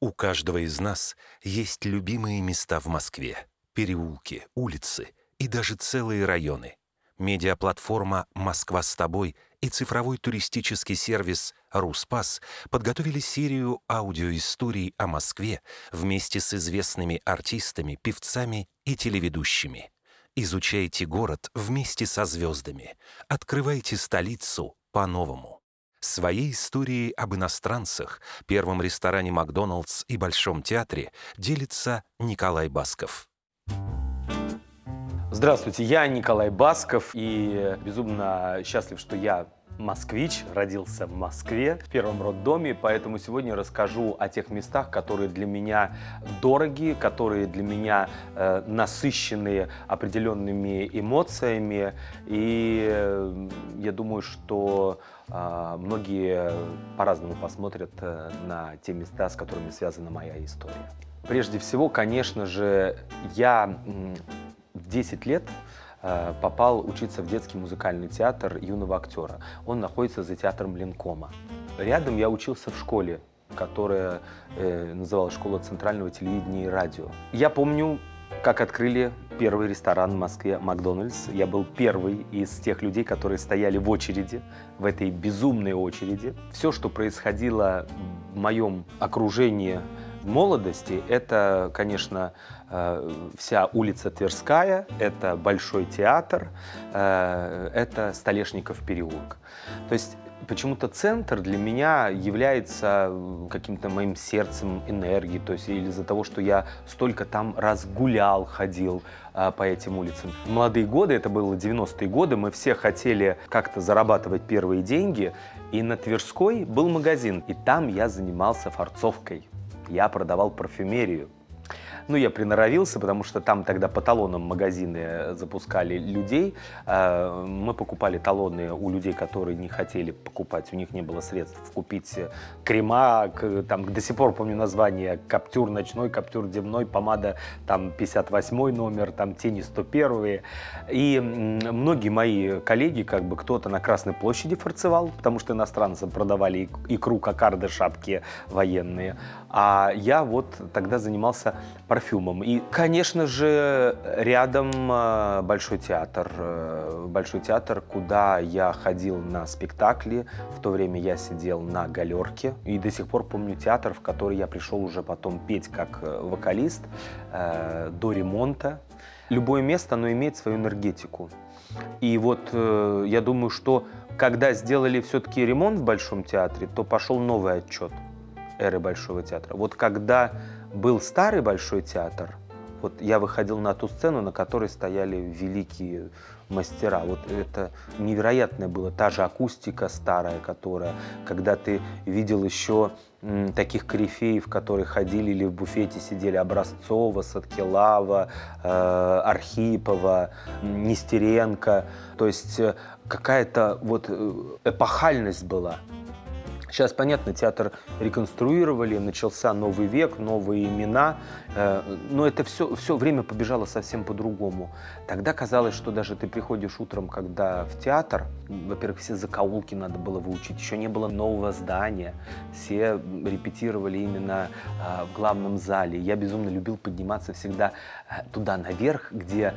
У каждого из нас есть любимые места в Москве. Переулки, улицы и даже целые районы. Медиаплатформа «Москва с тобой» и цифровой туристический сервис «Руспас» подготовили серию аудиоисторий о Москве вместе с известными артистами, певцами и телеведущими. Изучайте город вместе со звездами. Открывайте столицу по-новому. Своей историей об иностранцах, первом ресторане «Макдоналдс» и Большом театре делится Николай Басков. Здравствуйте, я Николай Басков и безумно счастлив, что я москвич, родился в Москве, в первом роддоме, поэтому сегодня расскажу о тех местах, которые для меня дороги, которые для меня э, насыщены определенными эмоциями. И э, я думаю, что э, многие по-разному посмотрят э, на те места, с которыми связана моя история. Прежде всего, конечно же, я в 10 лет попал учиться в детский музыкальный театр юного актера. Он находится за театром Ленкома. Рядом я учился в школе, которая э, называлась «Школа центрального телевидения и радио». Я помню, как открыли первый ресторан в Москве «Макдональдс». Я был первый из тех людей, которые стояли в очереди, в этой безумной очереди. Все, что происходило в моем окружении молодости, это, конечно, э, вся улица Тверская, это Большой театр, э, это Столешников переулок. То есть почему-то центр для меня является каким-то моим сердцем энергии, то есть из-за того, что я столько там раз гулял, ходил а, по этим улицам. В молодые годы, это было 90-е годы, мы все хотели как-то зарабатывать первые деньги, и на Тверской был магазин, и там я занимался фарцовкой я продавал парфюмерию. Ну, я приноровился, потому что там тогда по талонам магазины запускали людей. А, мы покупали талоны у людей, которые не хотели покупать, у них не было средств купить крема, там до сих пор помню название, каптюр ночной, каптюр дневной, помада там 58 номер, там тени 101. И многие мои коллеги, как бы кто-то на Красной площади фарцевал, потому что иностранцам продавали икру, кокарды, шапки военные. А я вот тогда занимался парфюмом. И, конечно же, рядом э, Большой театр. Э, Большой театр, куда я ходил на спектакли. В то время я сидел на галерке. И до сих пор помню театр, в который я пришел уже потом петь как э, вокалист до ремонта. Любое место, оно имеет свою энергетику. И вот я думаю, что когда сделали все-таки ремонт в Большом театре, то пошел новый отчет эры Большого театра. Вот когда был старый Большой театр, вот я выходил на ту сцену, на которой стояли великие мастера. Вот это невероятное было. Та же акустика старая, которая, когда ты видел еще таких корифеев, которые ходили или в буфете сидели, Образцова, Садкилава, э, Архипова, Нестеренко. То есть э, какая-то вот э, эпохальность была. Сейчас, понятно, театр реконструировали, начался новый век, новые имена, э, но это все, все время побежало совсем по-другому. Тогда казалось, что даже ты приходишь утром, когда в театр, во-первых, все закоулки надо было выучить, еще не было нового здания, все репетировали именно э, в главном зале. Я безумно любил подниматься всегда э, туда наверх, где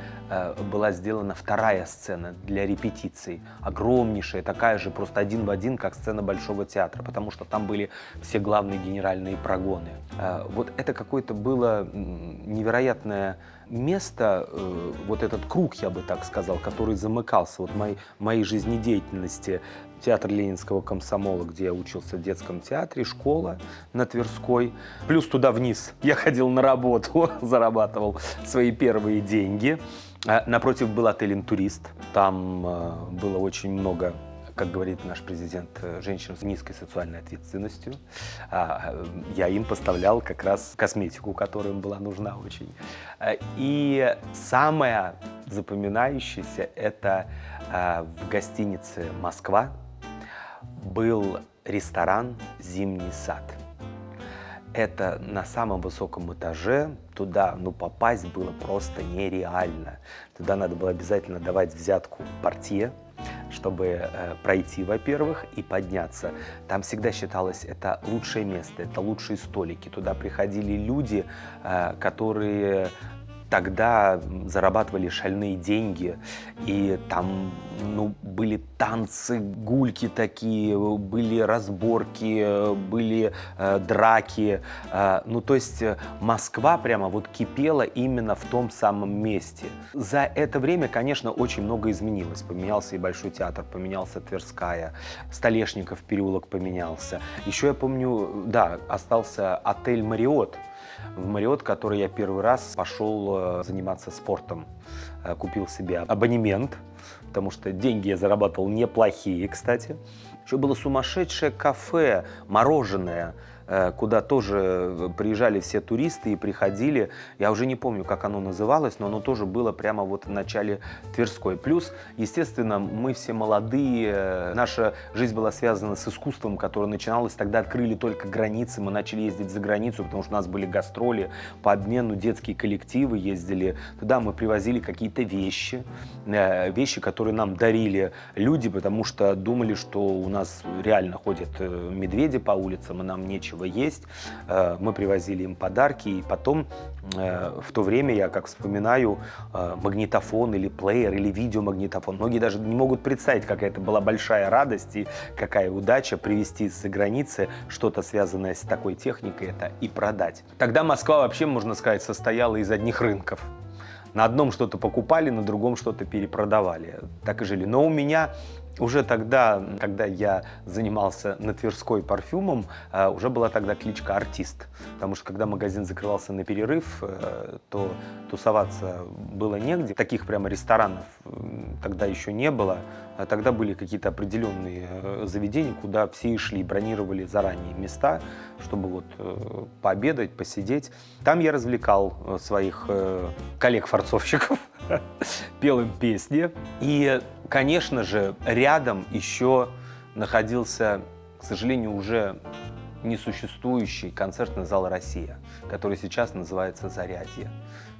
была сделана вторая сцена для репетиций, огромнейшая, такая же, просто один в один, как сцена Большого театра потому что там были все главные генеральные прогоны. А, вот это какое-то было невероятное место, э, вот этот круг, я бы так сказал, который замыкался вот моей, моей жизнедеятельности. Театр Ленинского комсомола, где я учился в детском театре, школа на Тверской. Плюс туда вниз я ходил на работу, зарабатывал свои первые деньги. А, напротив был отель «Интурист». Там э, было очень много как говорит наш президент, э, женщин с низкой сексуальной ответственностью. А, э, я им поставлял как раз косметику, которая им была нужна очень. Э, и самое запоминающееся это в гостинице «Москва» был ресторан «Зимний сад». Это на самом высоком этаже, туда ну, попасть было просто нереально. Туда надо было обязательно давать взятку портье, чтобы э, пройти, во-первых, и подняться. Там всегда считалось, это лучшее место, это лучшие столики. Туда приходили люди, э, которые тогда зарабатывали шальные деньги, и там ну, были танцы, гульки такие, были разборки, были э, драки. Э, ну, то есть э, Москва прямо вот кипела именно в том самом месте. За это время, конечно, очень много изменилось. Поменялся и Большой театр, поменялся Тверская, Столешников переулок поменялся. Еще я помню, да, остался отель «Мариот», в Мариот, который я первый раз пошел э, заниматься спортом. Э, купил себе абонемент, потому что деньги я зарабатывал неплохие, кстати. Еще было сумасшедшее кафе, мороженое, куда тоже э, приезжали все туристы и приходили. Я уже не помню, как оно называлось, но оно тоже было прямо вот в начале Тверской. Плюс, естественно, мы все молодые, наша жизнь была связана с искусством, которое начиналось. Тогда открыли только границы, мы начали ездить за границу, потому что у нас были гастроли по обмену, детские коллективы ездили. Туда мы привозили какие-то вещи, э, вещи, которые нам дарили люди, потому что думали, что у нас реально ходят медведи по улицам, и нам нечего нечего есть. Э, мы привозили им подарки, и потом э, в то время я, как вспоминаю, э, магнитофон или плеер или видеомагнитофон. Многие даже не могут представить, какая это была большая радость и какая удача привезти из-за границы что-то связанное с такой техникой это и продать. Тогда Москва вообще, можно сказать, состояла из одних рынков. На одном что-то покупали, на другом что-то перепродавали. Так и жили. Но у меня уже тогда, когда я занимался на Тверской парфюмом, э, уже была тогда кличка «Артист». Потому что когда магазин закрывался на перерыв, э, то тусоваться было негде. Таких прямо ресторанов тогда еще не было. А тогда были какие-то определенные э, заведения, куда все и шли, бронировали заранее места, чтобы вот пообедать, посидеть. Там я развлекал своих коллег-форцовщиков, пел им песни. И Конечно же, рядом еще находился, к сожалению, уже несуществующий концертный зал «Россия», который сейчас называется «Зарядье».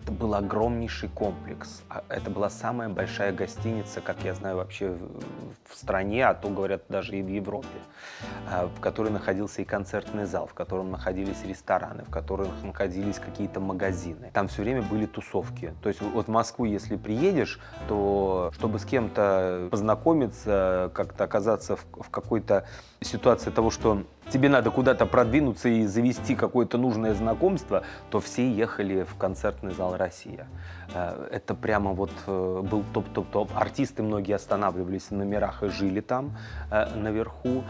Это был огромнейший комплекс. А это была самая большая гостиница, как я знаю, вообще в стране, а то говорят даже и в Европе, а, в которой находился и концертный зал, в котором находились рестораны, в которых находились какие-то магазины. Там все время были тусовки. То есть вот в Москву, если приедешь, то чтобы с кем-то познакомиться, как-то оказаться в, в какой-то ситуации того, что тебе надо куда-то продвинуться и завести какое-то нужное знакомство, то все ехали в концертный зал «Россия». Э, это прямо вот э, был топ-топ-топ. Артисты многие останавливались в номерах и жили там э, наверху.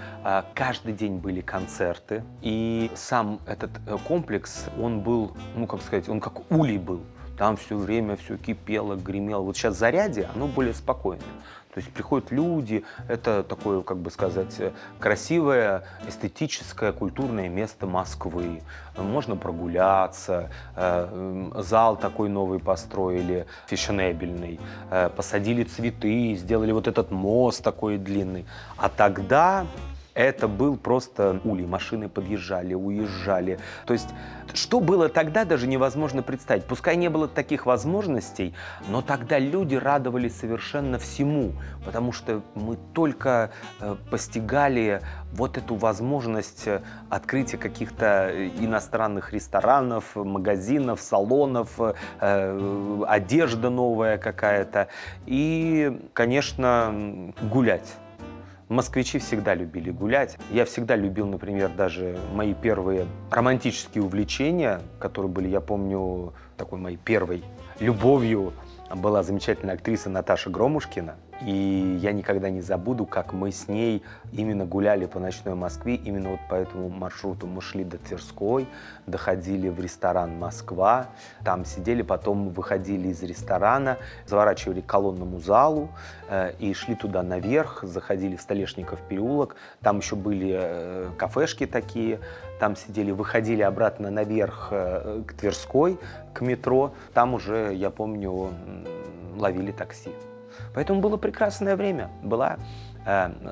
Каждый день были концерты. И сам этот комплекс, он был, ну как сказать, он как улей был. Там все время все кипело, гремело. Вот сейчас заряде, оно более спокойное. То есть приходят люди, это такое, как бы сказать, красивое, эстетическое, культурное место Москвы. Можно прогуляться, э, зал такой новый построили, фешенебельный, э, посадили цветы, сделали вот этот мост такой длинный. А тогда это был просто улей. Машины подъезжали, уезжали. То есть, что было тогда, даже невозможно представить. Пускай не было таких возможностей, но тогда люди радовались совершенно всему, потому что мы только э, постигали вот эту возможность э, открытия каких-то иностранных ресторанов, магазинов, салонов, э, одежда новая какая-то и, конечно, гулять. Москвичи всегда любили гулять. Я всегда любил, например, даже мои первые романтические увлечения, которые были, я помню, такой моей первой любовью была замечательная актриса Наташа Громушкина. И я никогда не забуду, как мы с ней именно гуляли по ночной Москве. Именно вот по этому маршруту мы шли до Тверской, доходили в ресторан «Москва», там сидели, потом выходили из ресторана, заворачивали к колонному залу э, и шли туда наверх, заходили в Столешников переулок. Там еще были э, кафешки такие, там сидели, выходили обратно наверх э, к Тверской, к метро. Там уже, я помню, ловили такси. Поэтому было прекрасное время. Была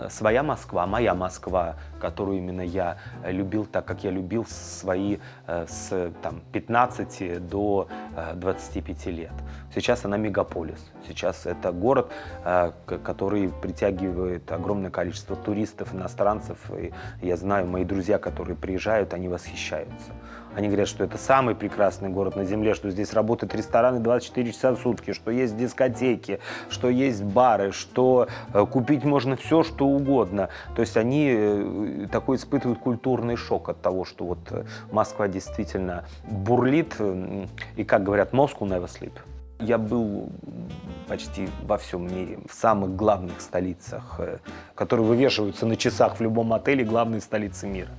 своя Москва, моя Москва, которую именно я любил так, как я любил свои э, с там, 15 до э, 25 лет. Сейчас она мегаполис. Сейчас это город, э, который притягивает огромное количество туристов, иностранцев. И я знаю, мои друзья, которые приезжают, они восхищаются. Они говорят, что это самый прекрасный город на земле, что здесь работают рестораны 24 часа в сутки, что есть дискотеки, что есть бары, что э, купить можно все, что угодно. То есть они э, такой испытывают культурный шок от того, что вот э, Москва действительно бурлит. И, как говорят, Moscow never sleep. Я был почти во всем мире, в самых главных столицах, которые вывешиваются на часах в любом отеле, главные столицы мира.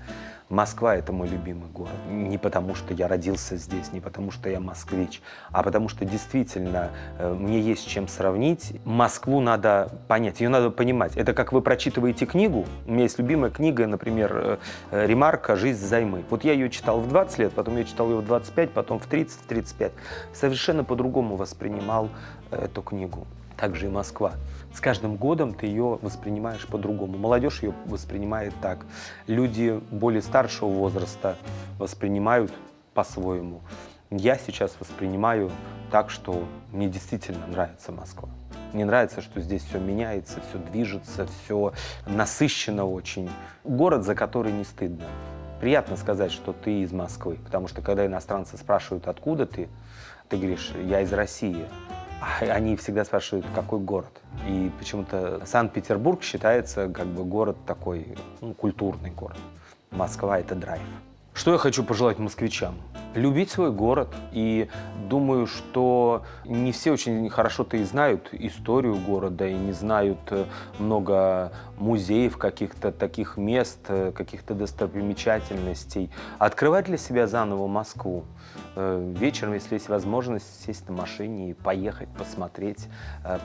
Москва – это мой любимый город. Не потому, что я родился здесь, не потому, что я москвич, а потому что действительно э, мне есть чем сравнить. Москву надо понять, ее надо понимать. Это как вы прочитываете книгу. У меня есть любимая книга, например, э, э, «Ремарка. Жизнь займы». Вот я ее читал в 20 лет, потом я читал ее в 25, потом в 30, в 35. Совершенно по-другому воспринимал эту книгу. Также и Москва. С каждым годом ты ее воспринимаешь по-другому. Молодежь ее воспринимает так. Люди более старшего возраста воспринимают по-своему. Я сейчас воспринимаю так, что мне действительно нравится Москва. Мне нравится, что здесь все меняется, все движется, все насыщенно очень. Город, за который не стыдно. Приятно сказать, что ты из Москвы, потому что когда иностранцы спрашивают, откуда ты, ты говоришь, я из России. Они всегда спрашивают, какой город. И почему-то Санкт-Петербург считается как бы город такой, ну, культурный город. Москва — это драйв. Что я хочу пожелать москвичам? Любить свой город. И думаю, что не все очень хорошо-то и знают историю города, и не знают э, много музеев, каких-то таких мест, э, каких-то достопримечательностей. Открывать для себя заново Москву. Э, Вечером, если есть возможность, сесть на машине и поехать, посмотреть,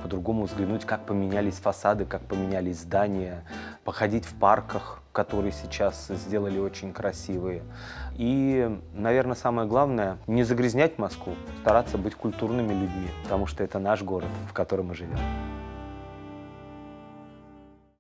по-другому взглянуть, как поменялись фасады, как поменялись здания, походить в парках, которые сейчас сделали очень красивые. И, наверное, самое главное, не загрязнять Москву, стараться быть культурными людьми, потому что это наш город, в котором мы живем.